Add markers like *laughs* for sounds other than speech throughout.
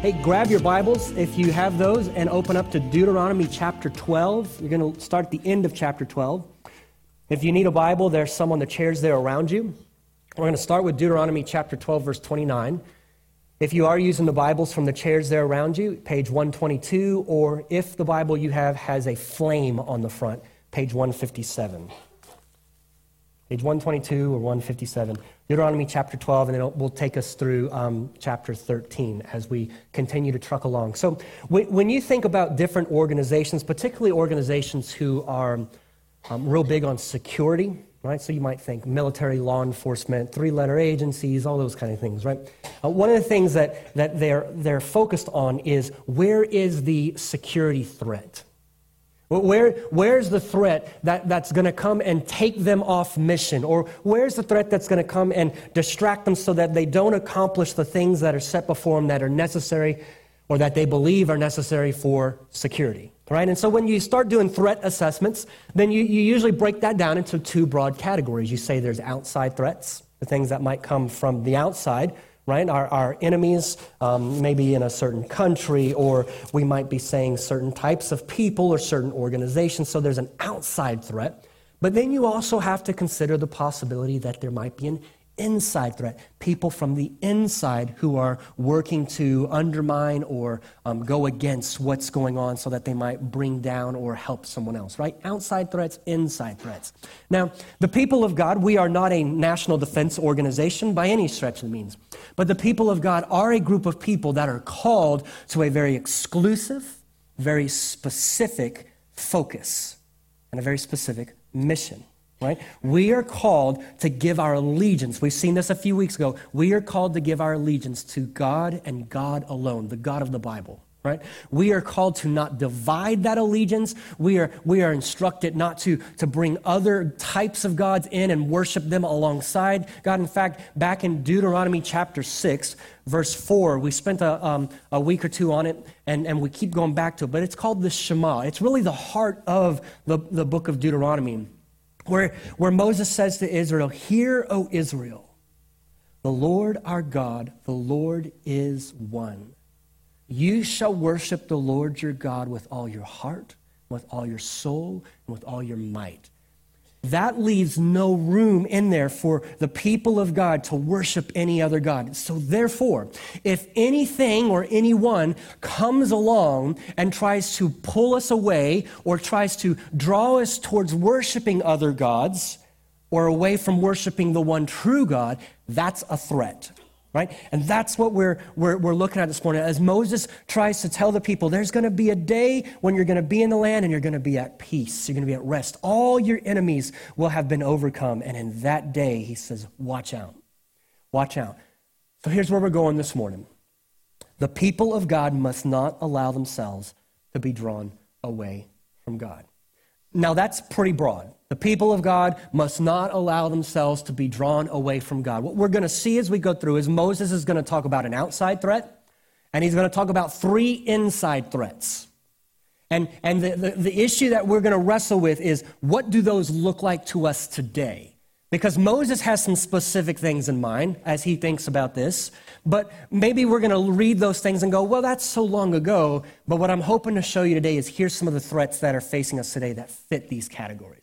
Hey, grab your Bibles if you have those and open up to Deuteronomy chapter 12. You're going to start at the end of chapter 12. If you need a Bible, there's some on the chairs there around you. We're going to start with Deuteronomy chapter 12, verse 29. If you are using the Bibles from the chairs there around you, page 122, or if the Bible you have has a flame on the front, page 157. Page 122 or 157. Deuteronomy chapter 12, and then it will take us through um, chapter 13 as we continue to truck along. So, when you think about different organizations, particularly organizations who are um, real big on security, right? So, you might think military, law enforcement, three letter agencies, all those kind of things, right? Uh, one of the things that, that they're, they're focused on is where is the security threat? Where, where's the threat that, that's going to come and take them off mission? Or where's the threat that's going to come and distract them so that they don't accomplish the things that are set before them that are necessary or that they believe are necessary for security? Right? And so when you start doing threat assessments, then you, you usually break that down into two broad categories. You say there's outside threats, the things that might come from the outside, right? Our, our enemies, um, maybe in a certain country, or we might be saying certain types of people or certain organizations. So there's an outside threat. But then you also have to consider the possibility that there might be an inside threat, people from the inside who are working to undermine or um, go against what's going on so that they might bring down or help someone else, right? Outside threats, inside threats. Now, the people of God, we are not a national defense organization by any stretch of the means, but the people of God are a group of people that are called to a very exclusive, very specific focus and a very specific mission right? We are called to give our allegiance. We've seen this a few weeks ago. We are called to give our allegiance to God and God alone, the God of the Bible. Right? We are called to not divide that allegiance. We are, we are instructed not to, to bring other types of gods in and worship them alongside God. In fact, back in Deuteronomy chapter 6, verse 4, we spent a, um, a week or two on it and, and we keep going back to it, but it's called the Shema. It's really the heart of the, the book of Deuteronomy where, where Moses says to Israel, Hear, O Israel, the Lord our God, the Lord is one. You shall worship the Lord your God with all your heart, with all your soul, and with all your might that leaves no room in there for the people of God to worship any other God. So, therefore, if anything or anyone comes along and tries to pull us away or tries to draw us towards worshiping other gods or away from worshiping the one true God, that's a threat right? And that's what we're, we're, we're looking at this morning. As Moses tries to tell the people, there's going to be a day when you're going to be in the land and you're going to be at peace. You're going to be at rest. All your enemies will have been overcome. And in that day, he says, watch out. Watch out. So here's where we're going this morning. The people of God must not allow themselves to be drawn away from God. Now, that's pretty broad. The people of God must not allow themselves to be drawn away from God. What we're going to see as we go through is Moses is going to talk about an outside threat, and he's going to talk about three inside threats. And, and the, the, the issue that we're going to wrestle with is what do those look like to us today? Because Moses has some specific things in mind as he thinks about this, but maybe we're going to read those things and go, well, that's so long ago. But what I'm hoping to show you today is here's some of the threats that are facing us today that fit these categories.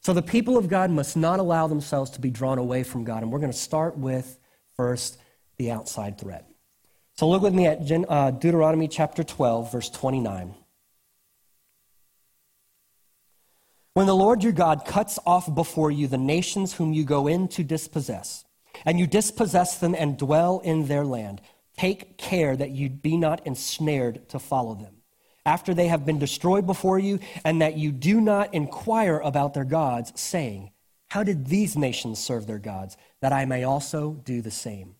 So the people of God must not allow themselves to be drawn away from God. And we're going to start with first the outside threat. So look with me at uh, Deuteronomy chapter 12, verse 29. When the Lord your God cuts off before you the nations whom you go in to dispossess, and you dispossess them and dwell in their land, take care that you be not ensnared to follow them after they have been destroyed before you, and that you do not inquire about their gods, saying, How did these nations serve their gods, that I may also do the same?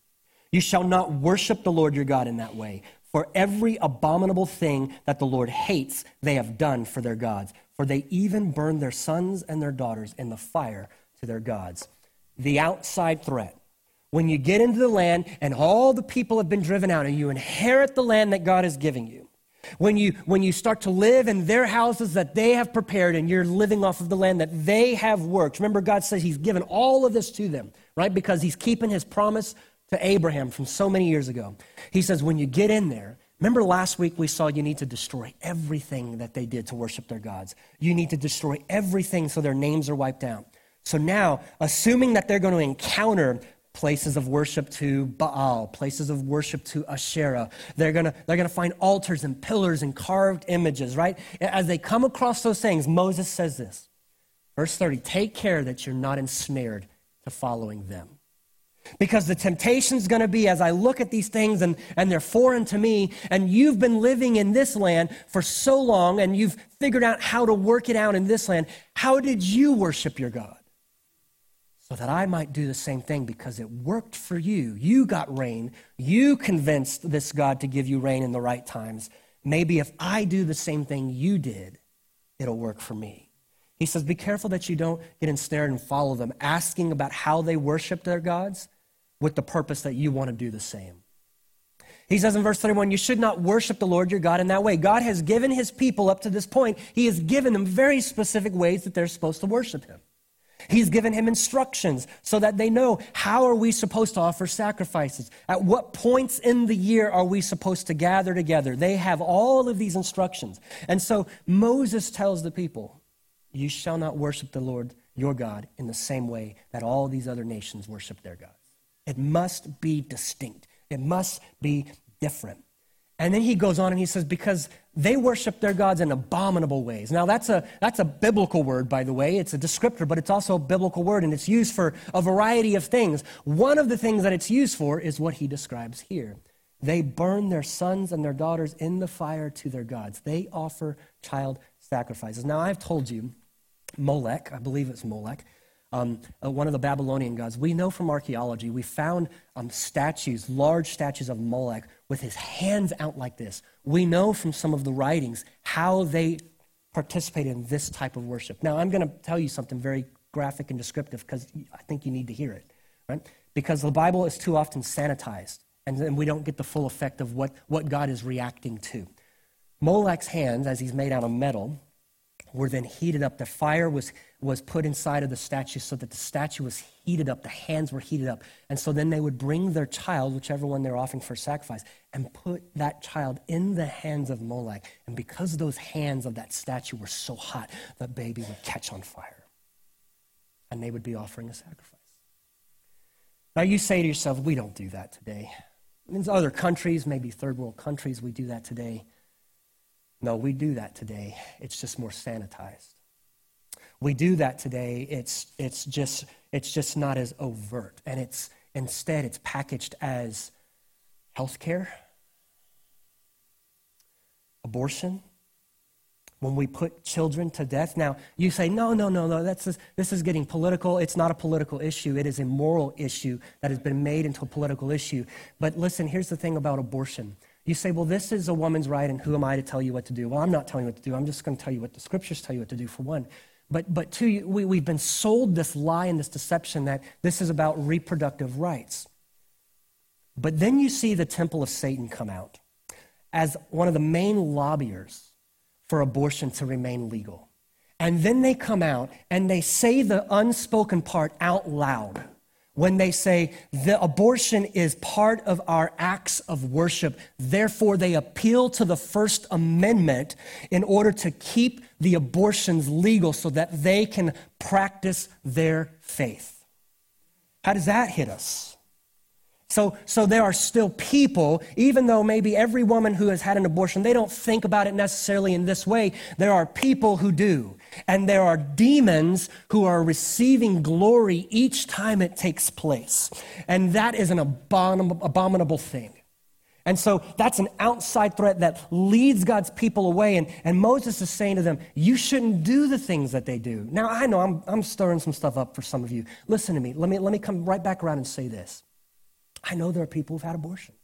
You shall not worship the Lord your God in that way, for every abominable thing that the Lord hates, they have done for their gods, for they even burn their sons and their daughters in the fire to their gods. The outside threat when you get into the land and all the people have been driven out and you inherit the land that God is giving you, when you, when you start to live in their houses that they have prepared and you're living off of the land that they have worked. Remember, God says He's given all of this to them, right? Because He's keeping His promise to Abraham from so many years ago. He says, when you get in there, remember last week we saw you need to destroy everything that they did to worship their gods. You need to destroy everything so their names are wiped out. So now, assuming that they're going to encounter places of worship to Baal, places of worship to Asherah. They're gonna, they're gonna find altars and pillars and carved images, right? As they come across those things, Moses says this. Verse 30 Take care that you're not ensnared to following them. Because the temptation is going to be as I look at these things and, and they're foreign to me, and you've been living in this land for so long and you've figured out how to work it out in this land, how did you worship your God? So that I might do the same thing because it worked for you. You got rain. You convinced this God to give you rain in the right times. Maybe if I do the same thing you did, it'll work for me. He says, Be careful that you don't get ensnared and follow them, asking about how they worship their gods with the purpose that you want to do the same. He says in verse 31, you should not worship the Lord your God in that way. God has given his people up to this point, he has given them very specific ways that they're supposed to worship him. He's given him instructions so that they know how are we supposed to offer sacrifices? At what points in the year are we supposed to gather together? They have all of these instructions. And so Moses tells the people, you shall not worship the Lord your God in the same way that all these other nations worship their gods. It must be distinct. It must be different. And then he goes on and he says, because they worship their gods in abominable ways. Now, that's a, that's a biblical word, by the way. It's a descriptor, but it's also a biblical word, and it's used for a variety of things. One of the things that it's used for is what he describes here. They burn their sons and their daughters in the fire to their gods. They offer child sacrifices. Now, I've told you, Molech, I believe it's Molech, um, uh, one of the Babylonian gods. We know from archaeology, we found um, statues, large statues of Molech with his hands out like this. We know from some of the writings how they participated in this type of worship. Now, I'm going to tell you something very graphic and descriptive because I think you need to hear it, right? Because the Bible is too often sanitized, and then we don't get the full effect of what, what God is reacting to. Molech's hands, as he's made out of metal, were then heated up. The fire was, was put inside of the statue so that the statue was heated up, the hands were heated up. And so then they would bring their child, whichever one they're offering for sacrifice, and put that child in the hands of Molech. And because those hands of that statue were so hot, the baby would catch on fire. And they would be offering a sacrifice. Now you say to yourself, we don't do that today. In other countries, maybe third world countries, we do that today. No, we do that today. It's just more sanitized. We do that today. It's, it's, just, it's just not as overt. And it's instead it's packaged as healthcare, abortion, when we put children to death. Now, you say, no, no, no, no, that's this is getting political. It's not a political issue, it is a moral issue that has been made into a political issue. But listen, here's the thing about abortion you say, well, this is a woman's right, and who am I to tell you what to do? Well, I'm not telling you what to do. I'm just going to tell you what the scriptures tell you what to do, for one. But, but two, we, we've been sold this lie and this deception that this is about reproductive rights. But then you see the temple of Satan come out as one of the main lobbyers for abortion to remain legal. And then they come out and they say the unspoken part out loud when they say the abortion is part of our acts of worship. Therefore, they appeal to the First Amendment in order to keep the abortions legal so that they can practice their faith. How does that hit us? So, so there are still people, even though maybe every woman who has had an abortion, they don't think about it necessarily in this way. There are people who do. And there are demons who are receiving glory each time it takes place. And that is an abominable, thing. And so that's an outside threat that leads God's people away. And, and Moses is saying to them, You shouldn't do the things that they do. Now, I know I'm, I'm stirring some stuff up for some of you. Listen to me. Let, me. let me come right back around and say this. I know there are people who've had abortions.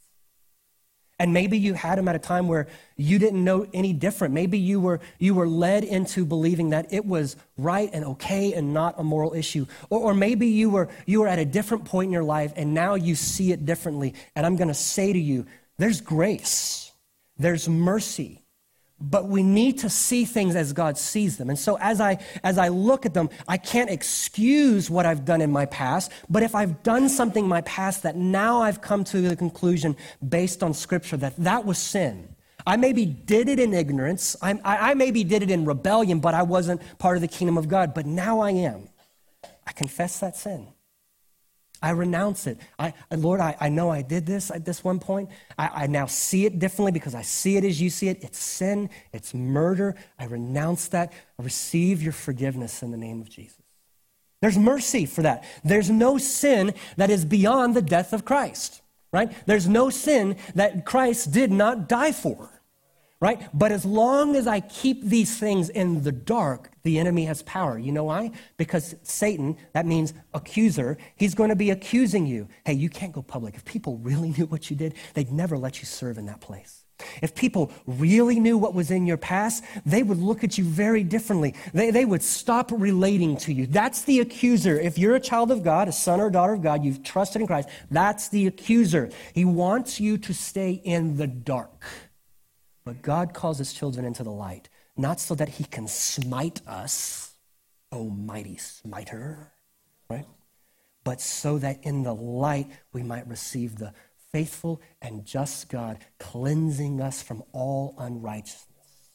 And maybe you had them at a time where you didn't know any different. Maybe you were, you were led into believing that it was right and okay and not a moral issue. Or, or maybe you were, you were at a different point in your life and now you see it differently. And I'm going to say to you, there's grace, there's mercy, but we need to see things as God sees them. And so as I as I look at them, I can't excuse what I've done in my past, but if I've done something in my past that now I've come to the conclusion based on scripture that that was sin. I maybe did it in ignorance. I, I, I maybe did it in rebellion, but I wasn't part of the kingdom of God. But now I am. I confess that sin. I renounce it. I, uh, Lord, I, I know I did this at this one point. I, I now see it differently because I see it as you see it. It's sin, it's murder. I renounce that. I receive your forgiveness in the name of Jesus. There's mercy for that. There's no sin that is beyond the death of Christ, right? There's no sin that Christ did not die for right? But as long as I keep these things in the dark, the enemy has power. You know why? Because Satan, that means accuser, he's going to be accusing you. Hey, you can't go public. If people really *laughs* knew what you did, they'd never let you serve in that place. If people really knew what was in your past, they would look at you very differently. They, they would stop relating to you. That's the accuser. If you're a child of God, a son or daughter of God, you've trusted in Christ, that's the accuser. He wants you to stay in the dark. But God calls his children into the light, not so that he can smite us, O mighty smiter, right? But so that in the light we might receive the faithful and just God cleansing us from all unrighteousness,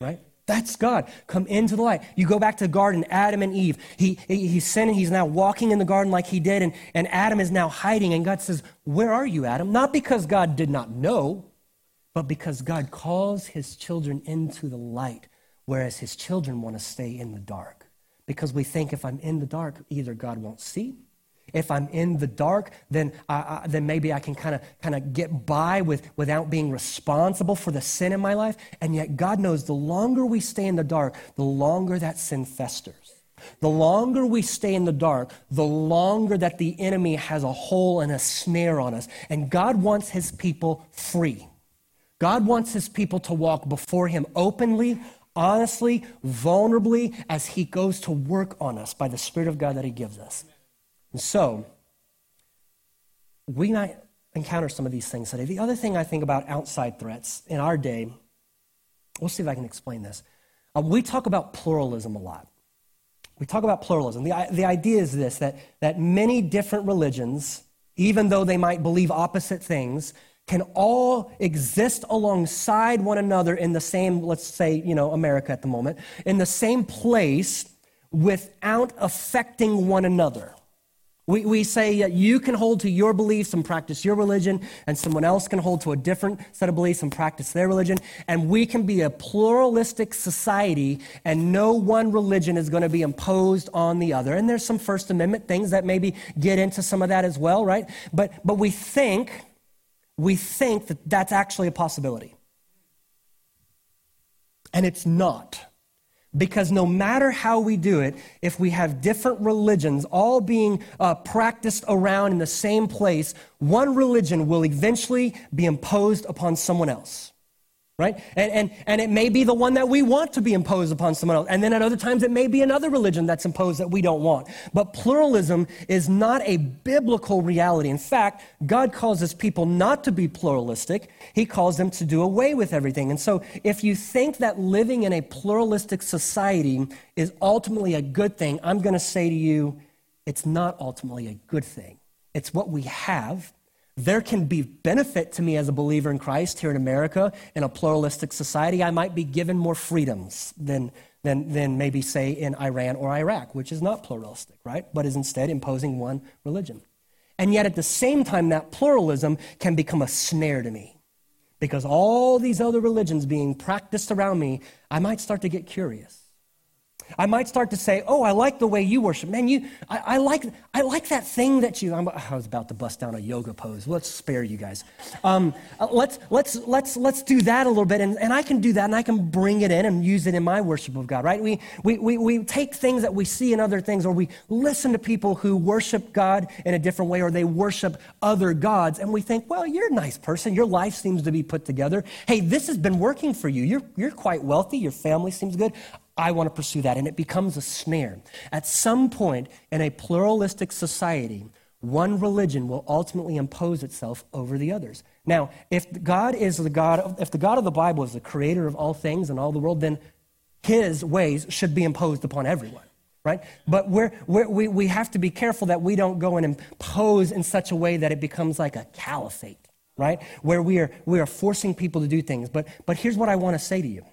right? That's God. Come into the light. You go back to the garden, Adam and Eve. He, he, he's sinning. He's now walking in the garden like he did, and, and Adam is now hiding. And God says, Where are you, Adam? Not because God did not know, but because God calls his children into the light, whereas his children want to stay in the dark. Because we think if I'm in the dark, either God won't see. If I'm in the dark, then, I, I, then maybe I can kind of kind of get by with, without being responsible for the sin in my life. And yet God knows the longer we stay in the dark, the longer that sin festers. The longer we stay in the dark, the longer that the enemy has a hole and a snare on us. And God wants his people free. God wants his people to walk before him openly, honestly, vulnerably, as he goes to work on us by the Spirit of God that he gives us. And so, we might encounter some of these things today. The other thing I think about outside threats in our day, we'll see if I can explain this. Uh, we talk about pluralism a lot. We talk about pluralism. The, the idea is this that, that many different religions, even though they might believe opposite things, can all exist alongside one another in the same, let's say, you know, America at the moment, in the same place without affecting one another. We, we say that you can hold to your beliefs and practice your religion, and someone else can hold to a different set of beliefs and practice their religion. And we can be a pluralistic society, and no one religion is going to be imposed on the other. And there's some First Amendment things that maybe get into some of that as well, right? But, but we think we think that that's actually a possibility. And it's not. Because no matter how we do it, if we have different religions all being uh, practiced around in the same place, one religion will eventually be imposed upon someone else right? And, and, and it may be the one that we want to be imposed upon someone else. And then at other times, it may be another religion that's imposed that we don't want. But pluralism is not a biblical reality. In fact, God calls his people not to be pluralistic, he calls them to do away with everything. And so if you think that living in a pluralistic society is ultimately a good thing, I'm going to say to you, it's not ultimately a good thing. It's what we have there can be benefit to me as a believer in Christ here in America in a pluralistic society. I might be given more freedoms than, than, than maybe, say, in Iran or Iraq, which is not pluralistic, right? But is instead imposing one religion. And yet, at the same time, that pluralism can become a snare to me. Because all these other religions being practiced around me, I might start to get curious. I might start to say, "Oh, I like the way you worship, man. You, I, I like, I like that thing that you." I'm, i was about to bust down a yoga pose. Let's spare you guys. Um, uh, let's let's let's let's do that a little bit, and, and I can do that, and I can bring it in and use it in my worship of God. Right? We we we we take things that we see in other things, or we listen to people who worship God in a different way, or they worship other gods, and we think, "Well, you're a nice person. Your life seems to be put together. Hey, this has been working for you. You're you're quite wealthy. Your family seems good. I want to pursue that. And it becomes a snare. At some point in a pluralistic society, one religion will ultimately impose itself over the others. Now, if God is the God, of, if the God of the Bible is the creator of all things and all the world, then his ways should be imposed upon everyone, right? But we're, we're, we we have to be careful that we don't go and impose in such a way that it becomes like a caliphate, right? Where we are, we are forcing people to do things. But, but here's what I want to say to you.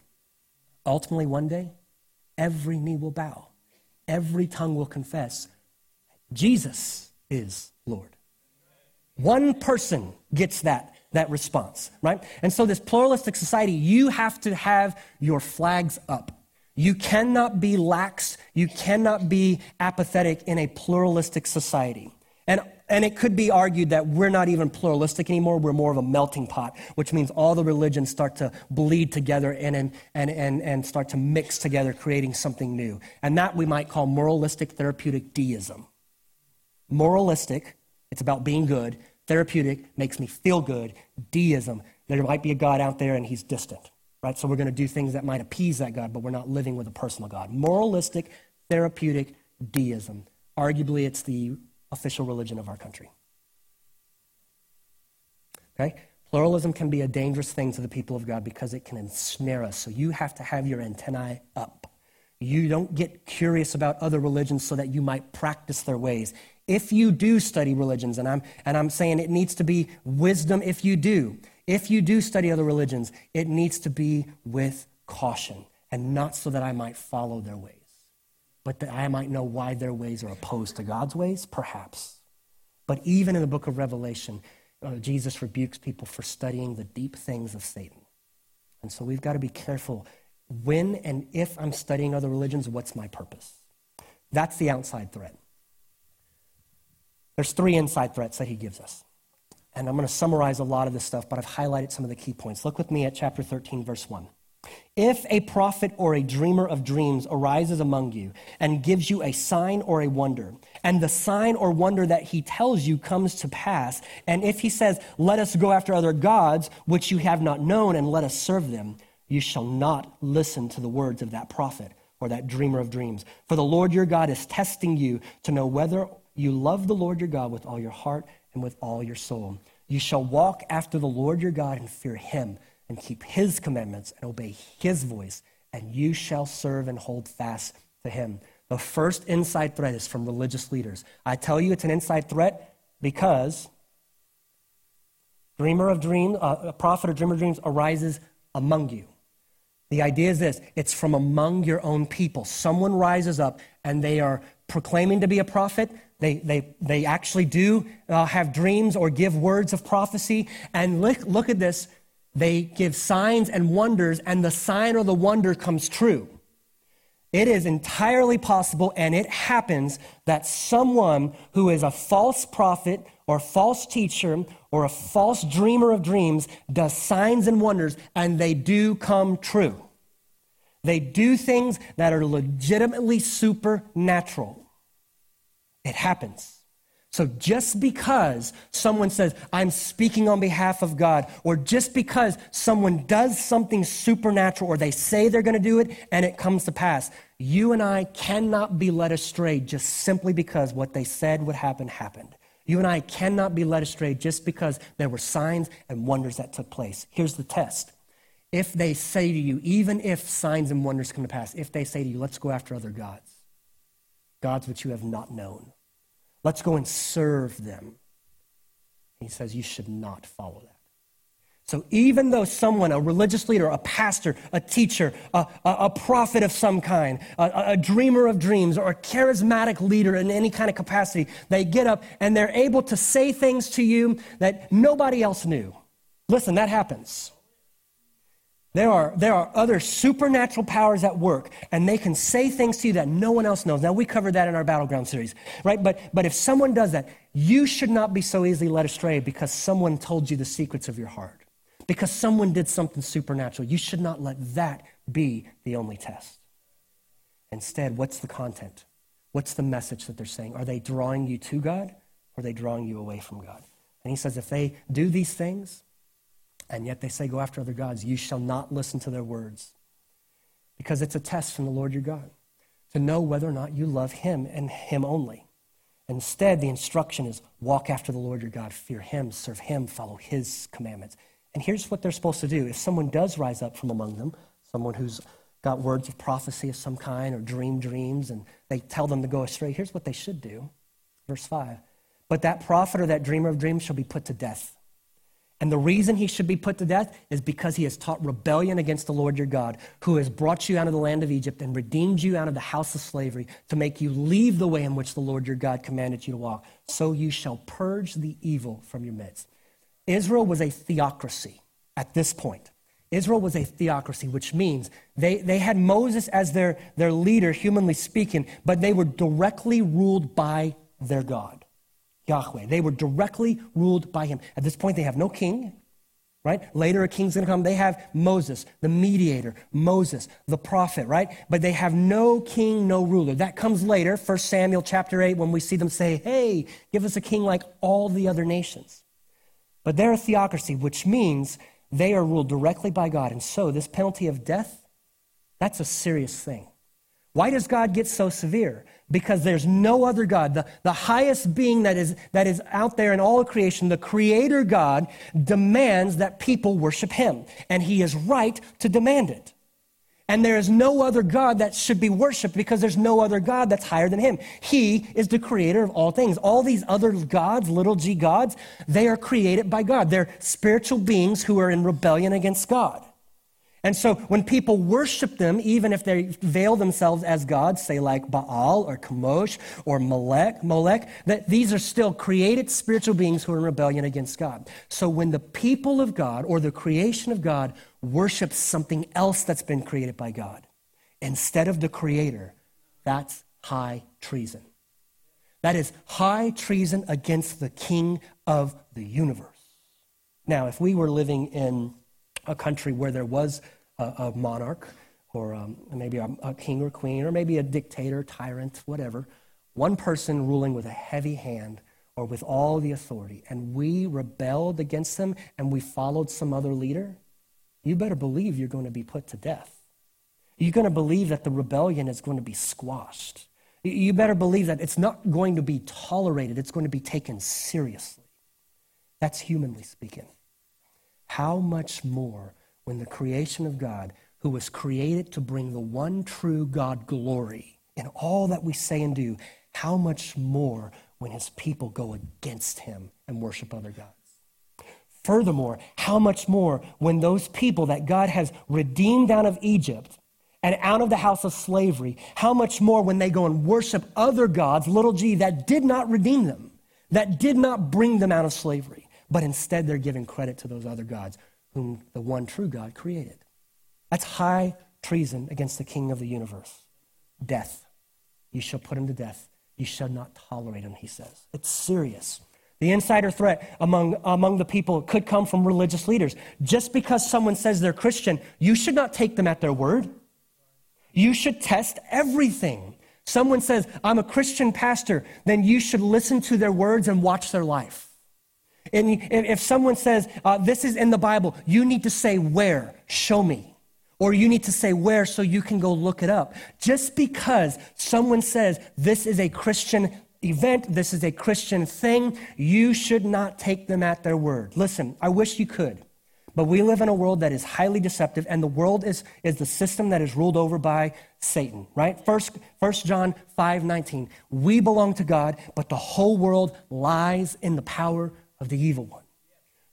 Ultimately, one day, every knee will bow, every tongue will confess Jesus is Lord. One person gets that, that response, right? And so, this pluralistic society, you have to have your flags up. You cannot be lax, you cannot be apathetic in a pluralistic society. And and it could be argued that we're not even pluralistic anymore. We're more of a melting pot, which means all the religions start to bleed together and, and, and, and, start to mix together, creating something new. And that we might call moralistic therapeutic deism. Moralistic, it's about being good. Therapeutic makes me feel good. Deism, there might be a God out there and he's distant, right? So we're going to do things that might appease that God, but we're not living with a personal God. Moralistic, therapeutic deism. Arguably, it's the official religion of our country. Okay? Pluralism can be a dangerous thing to the people of God because it can ensnare us. So you have to have your antennae up. You don't get curious about other religions so that you might practice their ways. If you do study religions, and I'm, and I'm saying it needs to be wisdom if you do, if you do study other religions, it needs to be with caution and not so that I might follow their ways but that I might know why their ways are opposed to God's ways? Perhaps. But even in the book of Revelation, uh, Jesus rebukes people for studying the deep things of Satan. And so we've got to be careful when and if I'm studying other religions, what's my purpose? That's the outside threat. There's three inside threats that he gives us. And I'm going to summarize a lot of this stuff, but I've highlighted some of the key points. Look with me at chapter 13, verse 1. If a prophet or a dreamer of dreams arises among you and gives you a sign or a wonder, and the sign or wonder that he tells you comes to pass, and if he says, Let us go after other gods which you have not known and let us serve them, you shall not listen to the words of that prophet or that dreamer of dreams. For the Lord your God is testing you to know whether you love the Lord your God with all your heart and with all your soul. You shall walk after the Lord your God and fear him and keep his commandments and obey his voice, and you shall serve and hold fast to him. The first inside threat is from religious leaders. I tell you it's an inside threat because dreamer of dreams, uh, a prophet or dreamer of dreams arises among you. The idea is this it's from among your own people. Someone rises up and they are proclaiming to be a prophet. They, they, they actually do uh, have dreams or give words of prophecy. And look, look at this they give signs and wonders, and the sign or the wonder comes true. It is entirely possible, and it happens, that someone who is a false prophet or false teacher or a false dreamer of dreams does signs and wonders, and they do come true. They do things that are legitimately supernatural. It happens. So just because someone says, I'm speaking on behalf of God, or just because someone does something supernatural, or they say they're going to do it and it comes to pass, you and I cannot be led astray just simply because what they said would happen happened. You and I cannot be led astray just because there were signs and wonders that took place. Here's the test. If they say to you, even if signs and wonders come to pass, if they say to you, let's go after other gods, gods which you have not known, Let's go and serve them. He says, You should not follow that. So, even though someone, a religious leader, a pastor, a teacher, a, a, a prophet of some kind, a, a dreamer of dreams, or a charismatic leader in any kind of capacity, they get up and they're able to say things to you that nobody else knew. Listen, that happens. There are, there are other supernatural powers at work, and they can say things to you that no one else knows. Now, we covered that in our Battleground series, right? But, but if someone does that, you should not be so easily led astray because someone told you the secrets of your heart, because someone did something supernatural. You should not let that be the only test. Instead, what's the content? What's the message that they're saying? Are they drawing you to God or are they drawing you away from God? And he says, if they do these things, and yet they say, Go after other gods. You shall not listen to their words. Because it's a test from the Lord your God to know whether or not you love him and him only. Instead, the instruction is walk after the Lord your God, fear him, serve him, follow his commandments. And here's what they're supposed to do. If someone does rise up from among them, someone who's got words of prophecy of some kind or dream dreams, and they tell them to go astray, here's what they should do. Verse 5 But that prophet or that dreamer of dreams shall be put to death. And the reason he should be put to death is because he has taught rebellion against the Lord your God, who has brought you out of the land of Egypt and redeemed you out of the house of slavery to make you leave the way in which the Lord your God commanded you to walk. So you shall purge the evil from your midst. Israel was a theocracy at this point. Israel was a theocracy, which means they, they had Moses as their, their leader, humanly speaking, but they were directly ruled by their God. Yahweh. They were directly ruled by him. At this point, they have no king, right? Later, a king's going to come. They have Moses, the mediator, Moses, the prophet, right? But they have no king, no ruler. That comes later, 1 Samuel chapter 8, when we see them say, hey, give us a king like all the other nations. But they're a theocracy, which means they are ruled directly by God. And so, this penalty of death, that's a serious thing. Why does God get so severe? Because there's no other God. The, the highest being that is, that is out there in all creation, the creator God, demands that people worship him. And he is right to demand it. And there is no other God that should be worshiped because there's no other God that's higher than him. He is the creator of all things. All these other gods, little g gods, they are created by God. They're spiritual beings who are in rebellion against God. And so when people worship them, even if they veil themselves as gods, say like Baal or Chemosh or Molech, Molech, that these are still created spiritual beings who are in rebellion against God. So when the people of God or the creation of God worships something else that's been created by God instead of the creator, that's high treason. That is high treason against the king of the universe. Now, if we were living in a country where there was a, a monarch or um, maybe a, a king or queen or maybe a dictator, tyrant, whatever, one person ruling with a heavy hand or with all the authority, and we rebelled against them and we followed some other leader, you better believe you're going to be put to death. You're going to believe that the rebellion is going to be squashed. You better believe that it's not going to be tolerated, it's going to be taken seriously. That's humanly speaking how much more when the creation of God, who was created to bring the one true God glory in all that we say and do, how much more when his people go against him and worship other gods? Furthermore, how much more when those people that God has redeemed out of Egypt and out of the house of slavery, how much more when they go and worship other gods, little g, that did not redeem them, that did not bring them out of slavery? But instead they're giving credit to those other gods whom the one true God created. That's high treason against the king of the universe. Death. You shall put him to death. You shall not tolerate him, he says. It's serious. The insider threat among, among the people could come from religious leaders. Just because someone says they're Christian, you should not take them at their word. You should test everything. Someone says, I'm a Christian pastor, then you should listen to their words and watch their life. And if someone says, uh, This is in the Bible, you need to say, Where? Show me. Or you need to say, Where? so you can go look it up. Just because someone says, This is a Christian event, this is a Christian thing, you should not take them at their word. Listen, I wish you could. But we live in a world that is highly deceptive, and the world is, is the system that is ruled over by Satan, right? First, First John 5 19. We belong to God, but the whole world lies in the power of the evil one.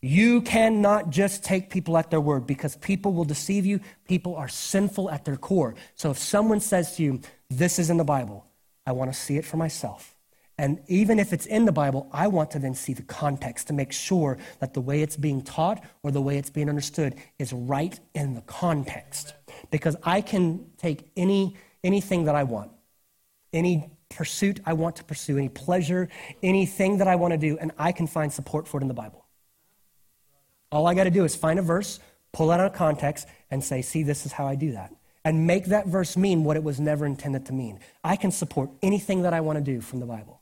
You cannot just take people at their word because people will deceive you. People are sinful at their core. So if someone says to you, This is in the Bible, I want to see it for myself. And even if it's in the Bible, I want to then see the context to make sure that the way it's being taught or the way it's being understood is right in the context. Because I can take any anything that I want, any pursuit I want to pursue, any pleasure, anything that I want to do, and I can find support for it in the Bible. All I got to do is find a verse, pull it out of context, and say, see, this is how I do that and make that verse mean what it was never intended to mean. I can support anything that I want to do from the Bible.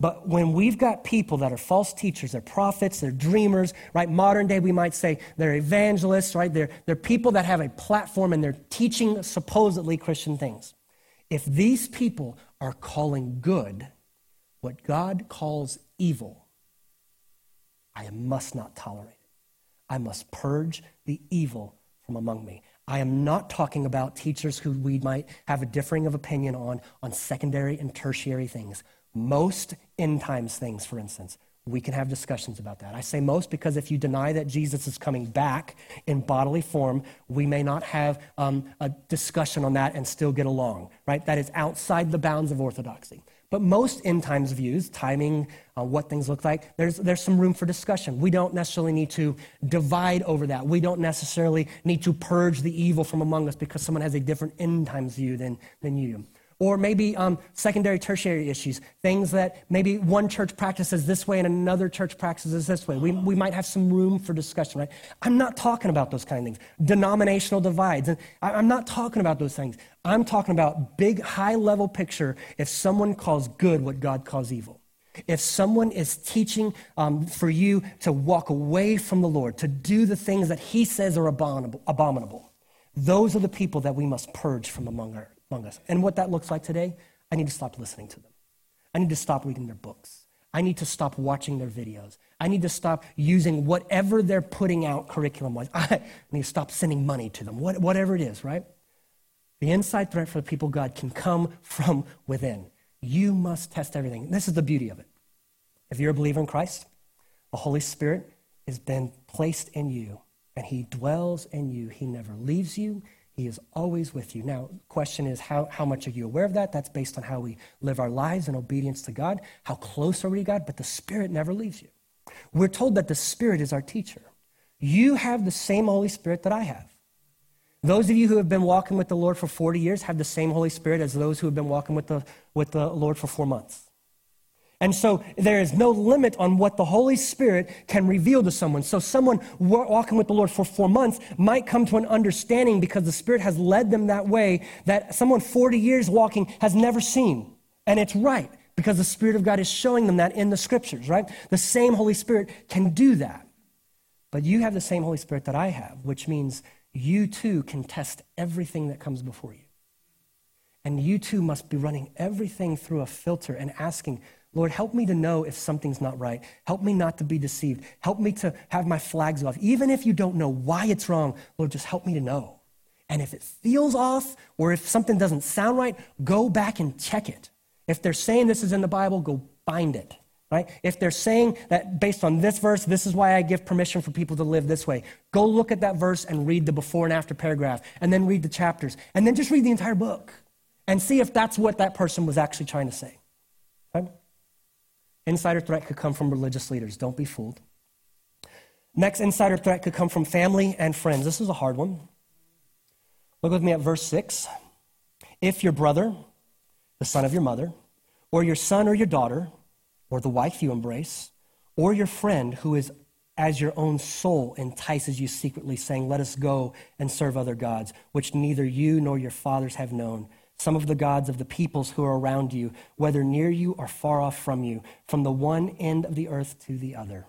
But when we've got people that are false teachers, they're prophets, they're dreamers, right? Modern day, we might say they're evangelists, right? They're, they're people that have a platform and they're teaching supposedly Christian things. If these people are calling good what God calls evil, I must not tolerate it. I must purge the evil from among me. I am not talking about teachers who we might have a differing of opinion on on secondary and tertiary things. Most end times things, for instance, we can have discussions about that. I say most because if you deny that Jesus is coming back in bodily form, we may not have um, a discussion on that and still get along, right? That is outside the bounds of orthodoxy. But most end times views, timing, uh, what things look like, there's, there's some room for discussion. We don't necessarily need to divide over that. We don't necessarily need to purge the evil from among us because someone has a different end times view than, than you or maybe um, secondary, tertiary issues, things that maybe one church practices this way and another church practices this way. We, we might have some room for discussion, right? I'm not talking about those kind of things. Denominational divides. And I, I'm not talking about those things. I'm talking about big, high level picture if someone calls good what God calls evil. If someone is teaching um, for you to walk away from the Lord, to do the things that He says are abominable, abominable, those are the people that we must purge from among our, among us. And what that looks like today, I need to stop listening to them. I need to stop reading their books. I need to stop watching their videos. I need to stop using whatever they're putting out curriculum wise. *laughs* I need to stop sending money to them, whatever it is, right? The inside threat for the people God can come from within. You must test everything. This is the beauty of it. If you're a believer in Christ, the Holy Spirit has been placed in you and he dwells in you. He never leaves you, he is always with you. Now, question is how, how much are you aware of that? That's based on how we live our lives in obedience to God. How close are we to God? But the Spirit never leaves you. We're told that the Spirit is our teacher. You have the same Holy Spirit that I have. Those of you who have been walking with the Lord for 40 years have the same Holy Spirit as those who have been walking with the, with the Lord for four months. And so there is no limit on what the Holy Spirit can reveal to someone. So someone walking with the Lord for four months might come to an understanding because the Spirit has led them that way that someone 40 years walking has never seen. And it's right because the Spirit of God is showing them that in the scriptures, right? The same Holy Spirit can do that. But you have the same Holy Spirit that I have, which means you too can test everything that comes before you. And you too must be running everything through a filter and asking, Lord, help me to know if something's not right. Help me not to be deceived. Help me to have my flags off. Even if you don't know why it's wrong, Lord, just help me to know. And if it feels off or if something doesn't sound right, go back and check it. If they're saying this is in the Bible, go find it. Right? If they're saying that based on this verse, this is why I give permission for people to live this way, go look at that verse and read the before and after paragraph, and then read the chapters, and then just read the entire book and see if that's what that person was actually trying to say. Insider threat could come from religious leaders. Don't be fooled. Next insider threat could come from family and friends. This is a hard one. Look with me at verse 6. If your brother, the son of your mother, or your son or your daughter, or the wife you embrace, or your friend who is as your own soul entices you secretly, saying, Let us go and serve other gods, which neither you nor your fathers have known some of the gods of the peoples who are around you, whether near you or far off from you, from the one end of the earth to the other.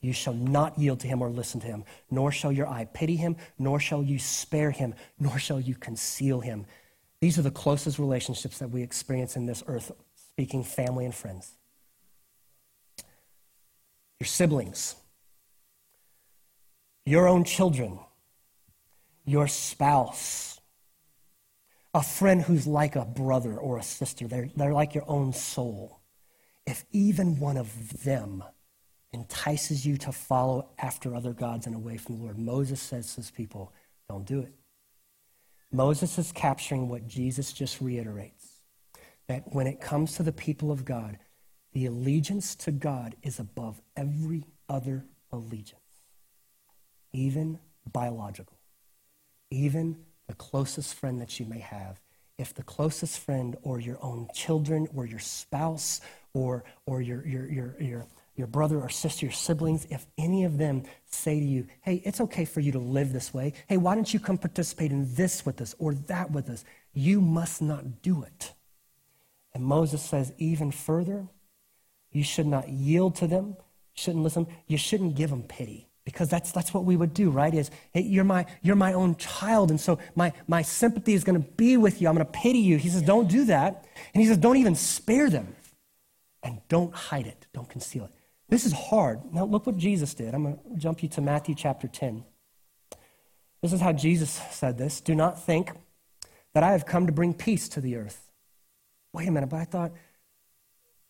You shall not yield to him or listen to him, nor shall your eye pity him, nor shall you spare him, nor shall you conceal him. These are the closest relationships that we experience in this earth, speaking family and friends. Your siblings, your own children, your spouse, a friend who's like a brother or a sister. They're, they're like your own soul. If even one of them entices you to follow after other gods and away from the Lord, Moses says to his people, don't do it. Moses is capturing what Jesus just reiterates that when it comes to the people of God, the allegiance to God is above every other allegiance, even biological, even the closest friend that you may have. If the closest friend or your own children or your spouse or, or your, your, your, your, your brother or sister, your siblings, if any of them say to you, hey, it's okay for you to live this way, hey, why don't you come participate in this with us or that with us? You must not do it. And Moses says, even further, you should not yield to them, shouldn't listen, you shouldn't give them pity. Because that's, that's what we would do, right? Is hey, you're my you're my own child, and so my, my sympathy is going to be with you. I'm going to pity you. He says, don't do that. And he says, don't even spare them. And don't hide it. Don't conceal it. This is hard. Now, look what Jesus did. I'm going to jump you to Matthew chapter 10. This is how Jesus said this Do not think that I have come to bring peace to the earth. Wait a minute, but I thought,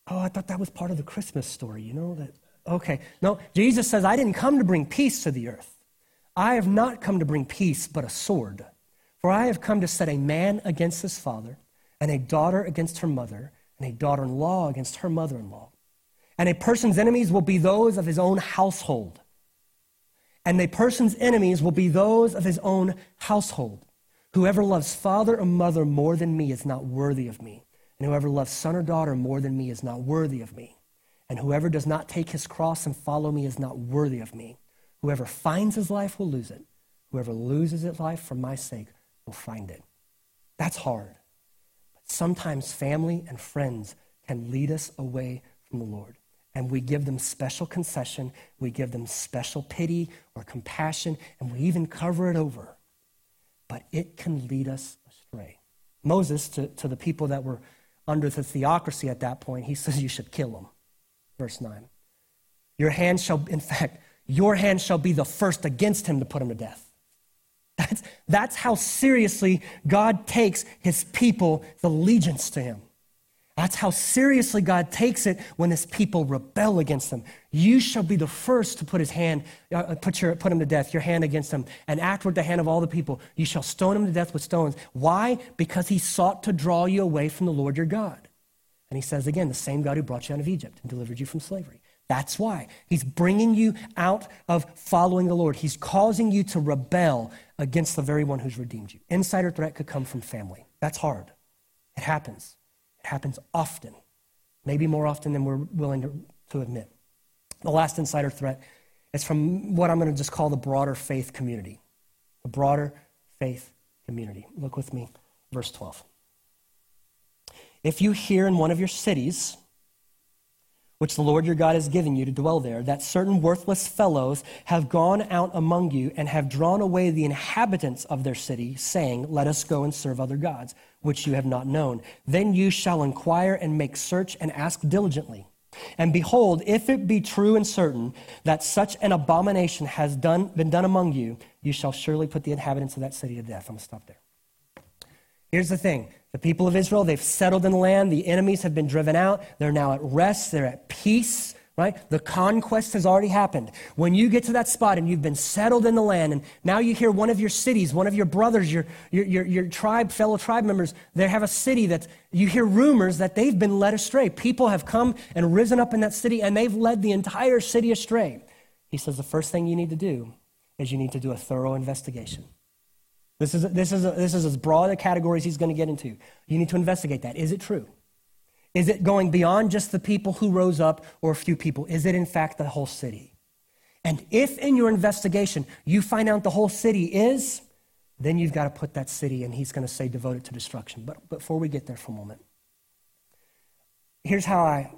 oh, I thought that was part of the Christmas story, you know? That, okay. No, Jesus says, I didn't come to bring peace to the earth. I have not come to bring peace, but a sword. For I have come to set a man against his father, and a daughter against her mother, and a daughter in law against her mother in law. And a person's enemies will be those of his own household. And a person's enemies will be those of his own household. Whoever loves father or mother more than me is not worthy of me. And whoever loves son or daughter more than me is not worthy of me. And whoever does not take his cross and follow me is not worthy of me. Whoever finds his life will lose it. Whoever loses his life for my sake will find it. That's hard. But sometimes family and friends can lead us away from the Lord and we give them special concession, we give them special pity or compassion, and we even cover it over. But it can lead us astray. Moses, to, to the people that were under the theocracy at that point, he says, You should kill them. Verse 9. Your hand shall, in fact, your hand shall be the first against him to put him to death. That's, that's how seriously God takes his people, the allegiance to him. That's how seriously God takes it when his people rebel against him. You shall be the first to put his hand, uh, put, your, put him to death, your hand against him, and afterward the hand of all the people. You shall stone him to death with stones. Why? Because he sought to draw you away from the Lord your God. And he says again, the same God who brought you out of Egypt and delivered you from slavery. That's why. He's bringing you out of following the Lord. He's causing you to rebel against the very one who's redeemed you. Insider threat could come from family. That's hard. It happens It happens often, maybe more often than we're willing to, to admit. The last insider threat is from what I'm going to just call the broader faith community. The broader faith community. Look with me, verse 12. If you hear in one of your cities, which the Lord your God has given you to dwell there, that certain worthless fellows have gone out among you and have drawn away the inhabitants of their city, saying, Let us go and serve other gods, which you have not known. Then you shall inquire and make search and ask diligently. And behold, if it be true and certain that such an abomination has done, been done among you, you shall surely put the inhabitants of that city to death. I'm going to stop there. Here's the thing the people of Israel, they've settled in the land. The enemies have been driven out. They're now at rest. They're at peace, right? The conquest has already happened. When you get to that spot and you've been settled in the land, and now you hear one of your cities, one of your brothers, your, your, your, your tribe, fellow tribe members, they have a city that you hear rumors that they've been led astray. People have come and risen up in that city, and they've led the entire city astray. He says the first thing you need to do is you need to do a thorough investigation. This is, this, is, this is as broad a category as he's going to get into. You need to investigate that. Is it true? Is it going beyond just the people who rose up or a few people? Is it, in fact, the whole city? And if in your investigation you find out the whole city is, then you've got to put that city, and he's going to say, devote it to destruction. But before we get there for a moment, here's how I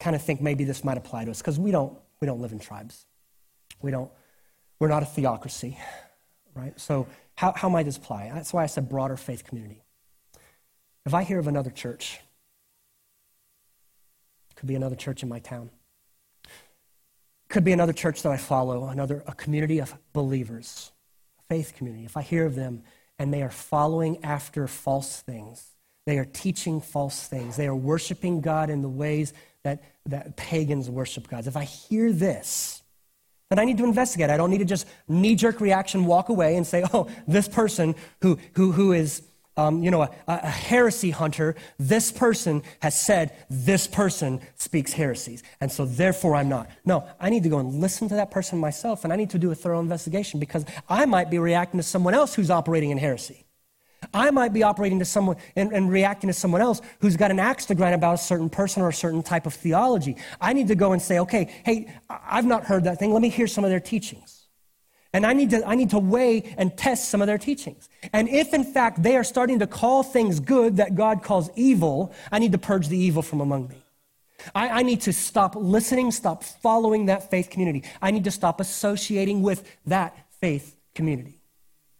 kind of think maybe this might apply to us, because we don't, we don't live in tribes. We don't, we're not a theocracy, right? So how, how might this apply? That's why I said broader faith community. If I hear of another church, could be another church in my town, could be another church that I follow, another a community of believers, a faith community. If I hear of them and they are following after false things, they are teaching false things, they are worshiping God in the ways that, that pagans worship God. If I hear this, then I need to investigate. I don't need to just knee jerk reaction walk away and say, oh, this person who, who, who is um, you know, a, a heresy hunter, this person has said this person speaks heresies. And so therefore I'm not. No, I need to go and listen to that person myself, and I need to do a thorough investigation because I might be reacting to someone else who's operating in heresy. I might be operating to someone and, and, reacting to someone else who's got an axe to grind about a certain person or a certain type of theology. I need to go and say, okay, hey, I've not heard that thing. Let me hear some of their teachings. And I need, to, I need to weigh and test some of their teachings. And if in fact they are starting to call things good that God calls evil, I need to purge the evil from among me. I, I need to stop listening, stop following that faith community. I need to stop associating with that faith community.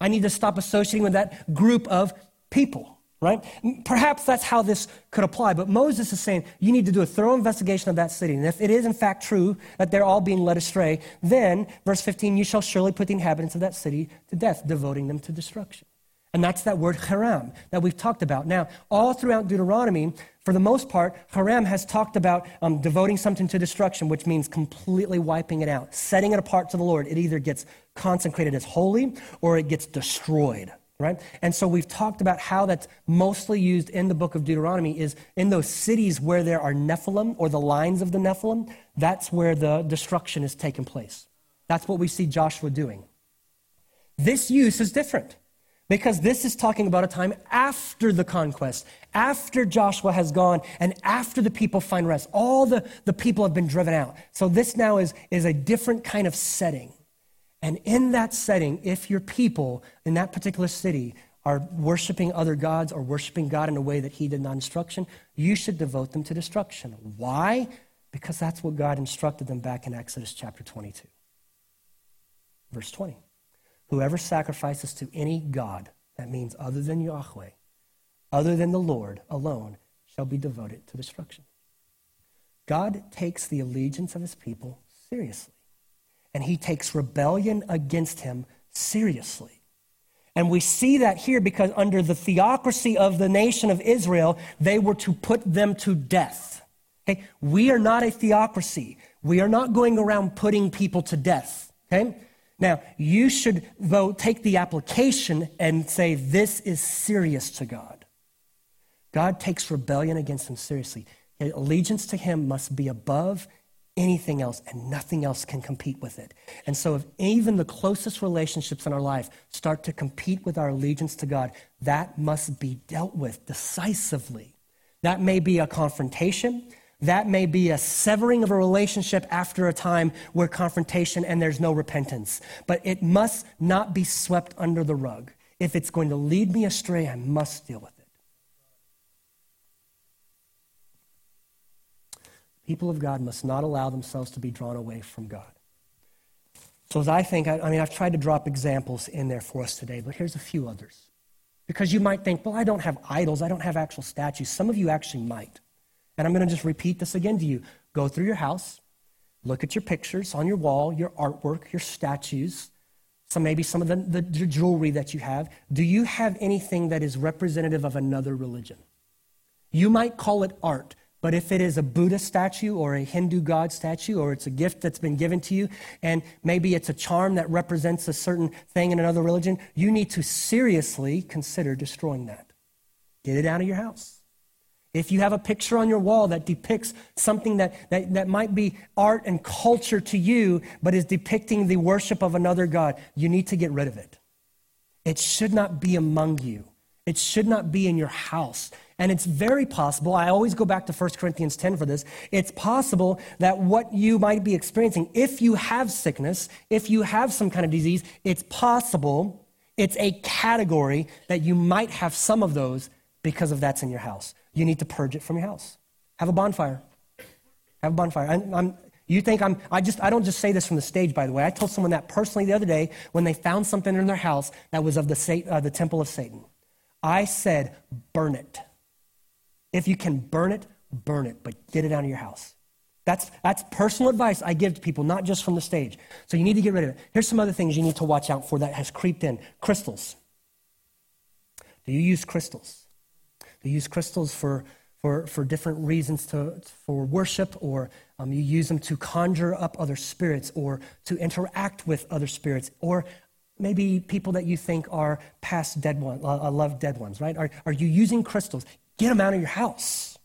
I need to stop associating with that group of people, right? Perhaps that's how this could apply, but Moses is saying you need to do a thorough investigation of that city. And if it is in fact true that they're all being led astray, then, verse 15, you shall surely put the inhabitants of that city to death, devoting them to destruction. And that's that word haram that we've talked about. Now, all throughout Deuteronomy, for the most part, haram has talked about um, devoting something to destruction, which means completely wiping it out, setting it apart to the Lord. It either gets consecrated as holy or it gets destroyed, right? And so we've talked about how that's mostly used in the book of Deuteronomy is in those cities where there are Nephilim or the lines of the Nephilim, that's where the destruction is taking place. That's what we see Joshua doing. This use is different. Because this is talking about a time after the conquest, after Joshua has gone, and after the people find rest. All the, the people have been driven out. So this now is, is a different kind of setting. And in that setting, if your people in that particular city are worshiping other gods or worshiping God in a way that He did not instruction, you should devote them to destruction. Why? Because that's what God instructed them back in Exodus chapter 22, verse 20. Whoever sacrifices to any God, that means other than Yahweh, other than the Lord alone, shall be devoted to destruction. God takes the allegiance of his people seriously, and he takes rebellion against him seriously. And we see that here because under the theocracy of the nation of Israel, they were to put them to death. Okay? We are not a theocracy. We are not going around putting people to death. Okay? Now, you should, though, take the application and say, this is serious to God. God takes rebellion against him seriously. Allegiance to him must be above anything else, and nothing else can compete with it. And so, if even the closest relationships in our life start to compete with our allegiance to God, that must be dealt with decisively. That may be a confrontation. That may be a severing of a relationship after a time where confrontation and there's no repentance. But it must not be swept under the rug. If it's going to lead me astray, I must deal with it. People of God must not allow themselves to be drawn away from God. So, as I think, I, mean, I've tried to drop examples in there for us today, but here's a few others. Because you might think, well, I don't have idols, I don't have actual statues. Some of you actually might. And I'm going to just repeat this again to you. Go through your house, look at your pictures on your wall, your artwork, your statues, some maybe some of the, the jewelry that you have. Do you have anything that is representative of another religion? You might call it art, but if it is a Buddha statue or a Hindu god statue, or it's a gift that's been given to you, and maybe it's a charm that represents a certain thing in another religion, you need to seriously consider destroying that. Get it out of your house. If you have a picture on your wall that depicts something that, that, that might be art and culture to you, but is depicting the worship of another God, you need to get rid of it. It should not be among you, it should not be in your house. And it's very possible, I always go back to 1 Corinthians 10 for this. It's possible that what you might be experiencing, if you have sickness, if you have some kind of disease, it's possible, it's a category that you might have some of those because of that's in your house you need to purge it from your house. Have a bonfire. Have a bonfire. I'm, I'm, you think I'm, I just, I don't just say this from the stage, by the way. I told someone that personally the other day when they found something in their house that was of the, uh, the temple of Satan. I said, burn it. If you can burn it, burn it, but get it out of your house. That's, that's personal advice I give to people, not just from the stage. So you need to get rid of it. Here's some other things you need to watch out for that has creeped in crystals. Do you use crystals? Do you use crystals for, for, for different reasons to, for worship, or um, you use them to conjure up other spirits or to interact with other spirits. Or maybe people that you think are past dead ones, uh, uh, loved dead ones, right? Are, are you using crystals? Get them out of your house.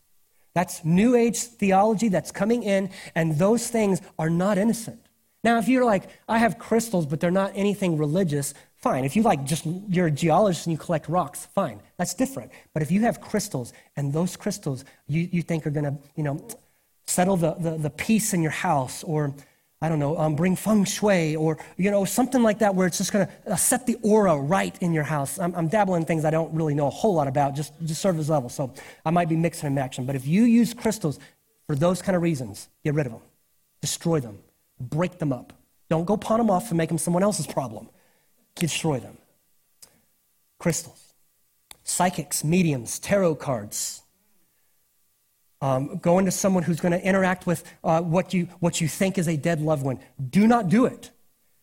That's New Age theology that's coming in, and those things are not innocent. Now, if you're like, I have crystals, but they're not anything religious, fine. If you like just, you're a geologist and you collect rocks, fine. That's different. But if you have crystals, and those crystals you, you think are going to, you know, settle the, the, the peace in your house, or I don't know, um, bring feng shui or, you know, something like that where it's just going to uh, set the aura right in your house. I'm, I'm, dabbling in things I don't really know a whole lot about, just, just surface level. So I might be mixing and matching. But if you use crystals for those kind of reasons, get rid of them, destroy them, break them up. Don't go pawn them off and make them someone else's problem. Destroy them. Crystals, psychics, mediums, tarot cards, um, going to someone who's going to interact with uh, what, you, what you think is a dead loved one. Do not do it.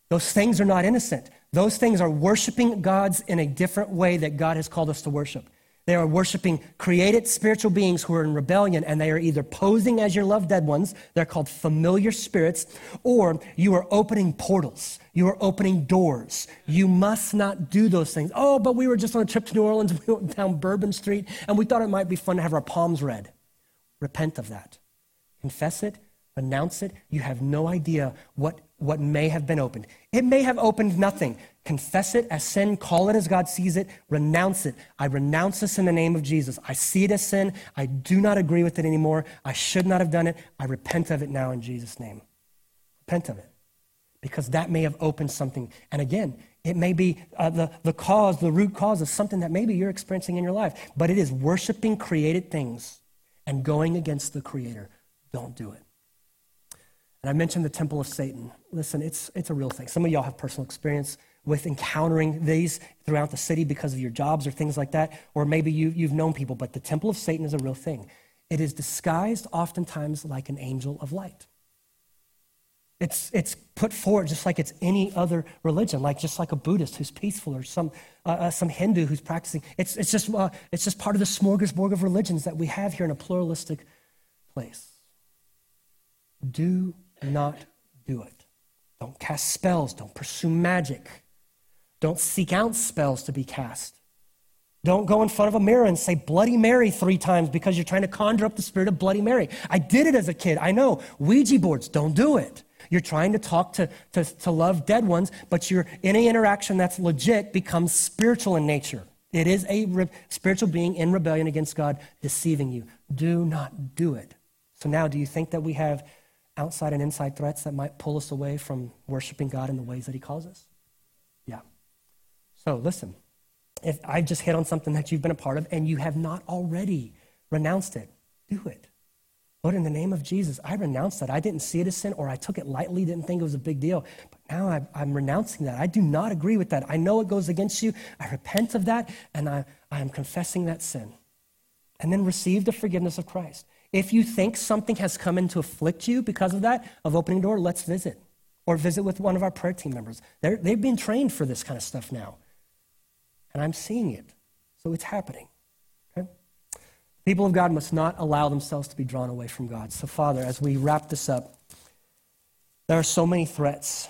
Those things are not innocent. Those things are worshiping gods in a different way that God has called us to worship. They are worshiping created spiritual beings who are in rebellion, and they are either posing as your loved dead ones, they're called familiar spirits, or you are opening portals. You are opening doors. You must not do those things. Oh, but we were just on a trip to New Orleans. *laughs* We went down Bourbon Street, and we thought it might be fun to have our palms read. Repent of that. Confess it, announce it. You have no idea what, what may have been opened. It may have opened nothing. Confess it as sin, call it as God sees it, renounce it. I renounce this in the name of Jesus. I see it as sin. I do not agree with it anymore. I should not have done it. I repent of it now in Jesus' name. Repent of it. Because that may have opened something. And again, it may be uh, the, the cause, the root cause of something that maybe you're experiencing in your life. But it is worshiping created things and going against the Creator. Don't do it. And I mentioned the temple of Satan. Listen, it's, it's a real thing. Some of y'all have personal experience with encountering these throughout the city because of your jobs or things like that, or maybe you, you've known people, but the temple of Satan is a real thing. It is disguised oftentimes like an angel of light. It's, it's put forward just like it's any other religion, like just like a Buddhist who's peaceful or some, uh, uh, some Hindu who's practicing. It's, it's, just, uh, it's just part of the smorgasbord of religions that we have here in a pluralistic place. Do not do it. Don't cast spells. Don't pursue magic. Don't seek out spells to be cast. Don't go in front of a mirror and say Bloody Mary three times because you're trying to conjure up the spirit of Bloody Mary. I did it as a kid. I know. Ouija boards, don't do it. You're trying to talk to, to, to love dead ones, but you're in an interaction that's legit becomes spiritual in nature. It is a re- spiritual being in rebellion against God deceiving you. Do not do it. So now, do you think that we have outside and inside threats that might pull us away from worshiping God in the ways that He calls us? Yeah. So listen, if I just hit on something that you've been a part of and you have not already renounced it, do it. Lord, in the name of Jesus, I renounce that. I didn't see it as sin or I took it lightly, didn't think it was a big deal. But now I, I'm renouncing that. I do not agree with that. I know it goes against you. I repent of that and I, I am confessing that sin. And then receive the forgiveness of Christ. If you think something has come in to afflict you because of that, of opening door, let's visit. Or visit with one of our prayer team members. They're, they've been trained for this kind of stuff now. And I'm seeing it. So it's happening. People of God must not allow themselves to be drawn away from God. So, Father, as we wrap this up, there are so many threats.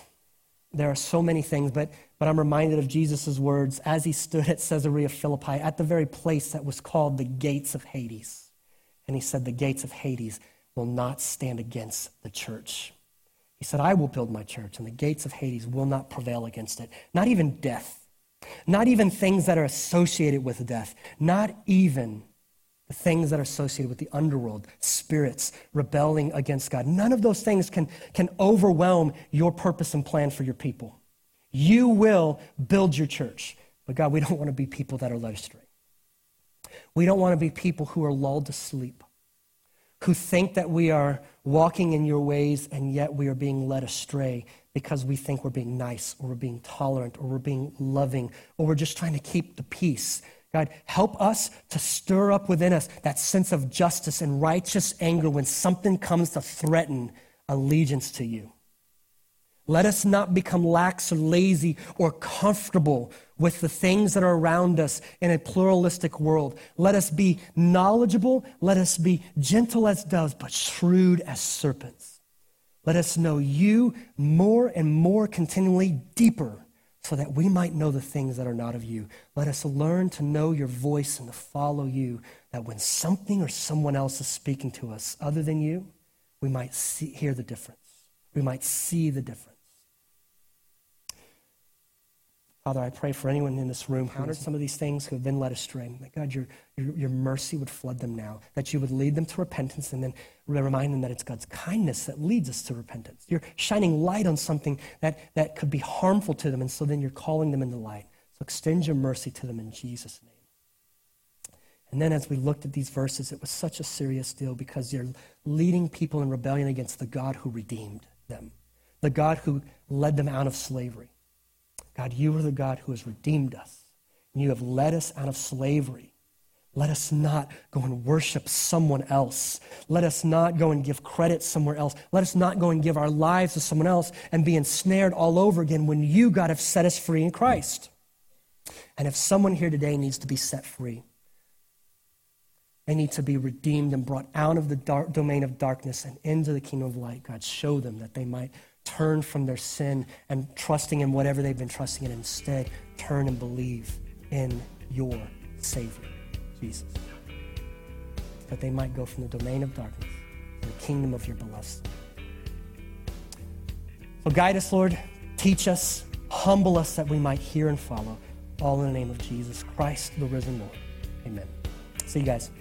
There are so many things, but, but I'm reminded of Jesus' words as he stood at Caesarea Philippi, at the very place that was called the gates of Hades. And he said, The gates of Hades will not stand against the church. He said, I will build my church, and the gates of Hades will not prevail against it. Not even death, not even things that are associated with death, not even things that are associated with the underworld, spirits rebelling against God. None of those things can, can overwhelm your purpose and plan for your people. You will build your church. But God, we don't want to be people that are led astray. We don't want to be people who are lulled to sleep, who think that we are walking in your ways and yet we are being led astray because we think we're being nice or we're being tolerant or we're being loving or we're just trying to keep the peace God, help us to stir up within us that sense of justice and righteous anger when something comes to threaten allegiance to you. Let us not become lax or lazy or comfortable with the things that are around us in a pluralistic world. Let us be knowledgeable. Let us be gentle as doves, but shrewd as serpents. Let us know you more and more continually deeper so that we might know the things that are not of you. Let us learn to know your voice and to follow you, that when something or someone else is speaking to us other than you, we might see, hear the difference. We might see the difference. Father, I pray for anyone in this room who encountered some of these things who have been led astray. That God, your, your, your, mercy would flood them now, that you would lead them to repentance and then remind them that it's God's kindness that leads us to repentance. You're shining light on something that, that could be harmful to them, and so then you're calling them into light. So extend your mercy to them in Jesus' name. And then as we looked at these verses, it was such a serious deal because you're leading people in rebellion against the God who redeemed them, the God who led them out of slavery. God, you are the God who has redeemed us, and you have led us out of slavery. Let us not go and worship someone else. Let us not go and give credit somewhere else. Let us not go and give our lives to someone else and be ensnared all over again when you, God, have set us free in Christ. And if someone here today needs to be set free, they need to be redeemed and brought out of the dark domain of darkness and into the kingdom of light. God, show them that they might turn from their sin and trusting in whatever they've been trusting in. Instead, turn and believe in your Savior, Jesus. That they might go from the domain of darkness to the kingdom of your beloved. So guide us, Lord. Teach us. Humble us that we might hear and follow. All in the name of Jesus Christ, the risen Lord. Amen. See you guys.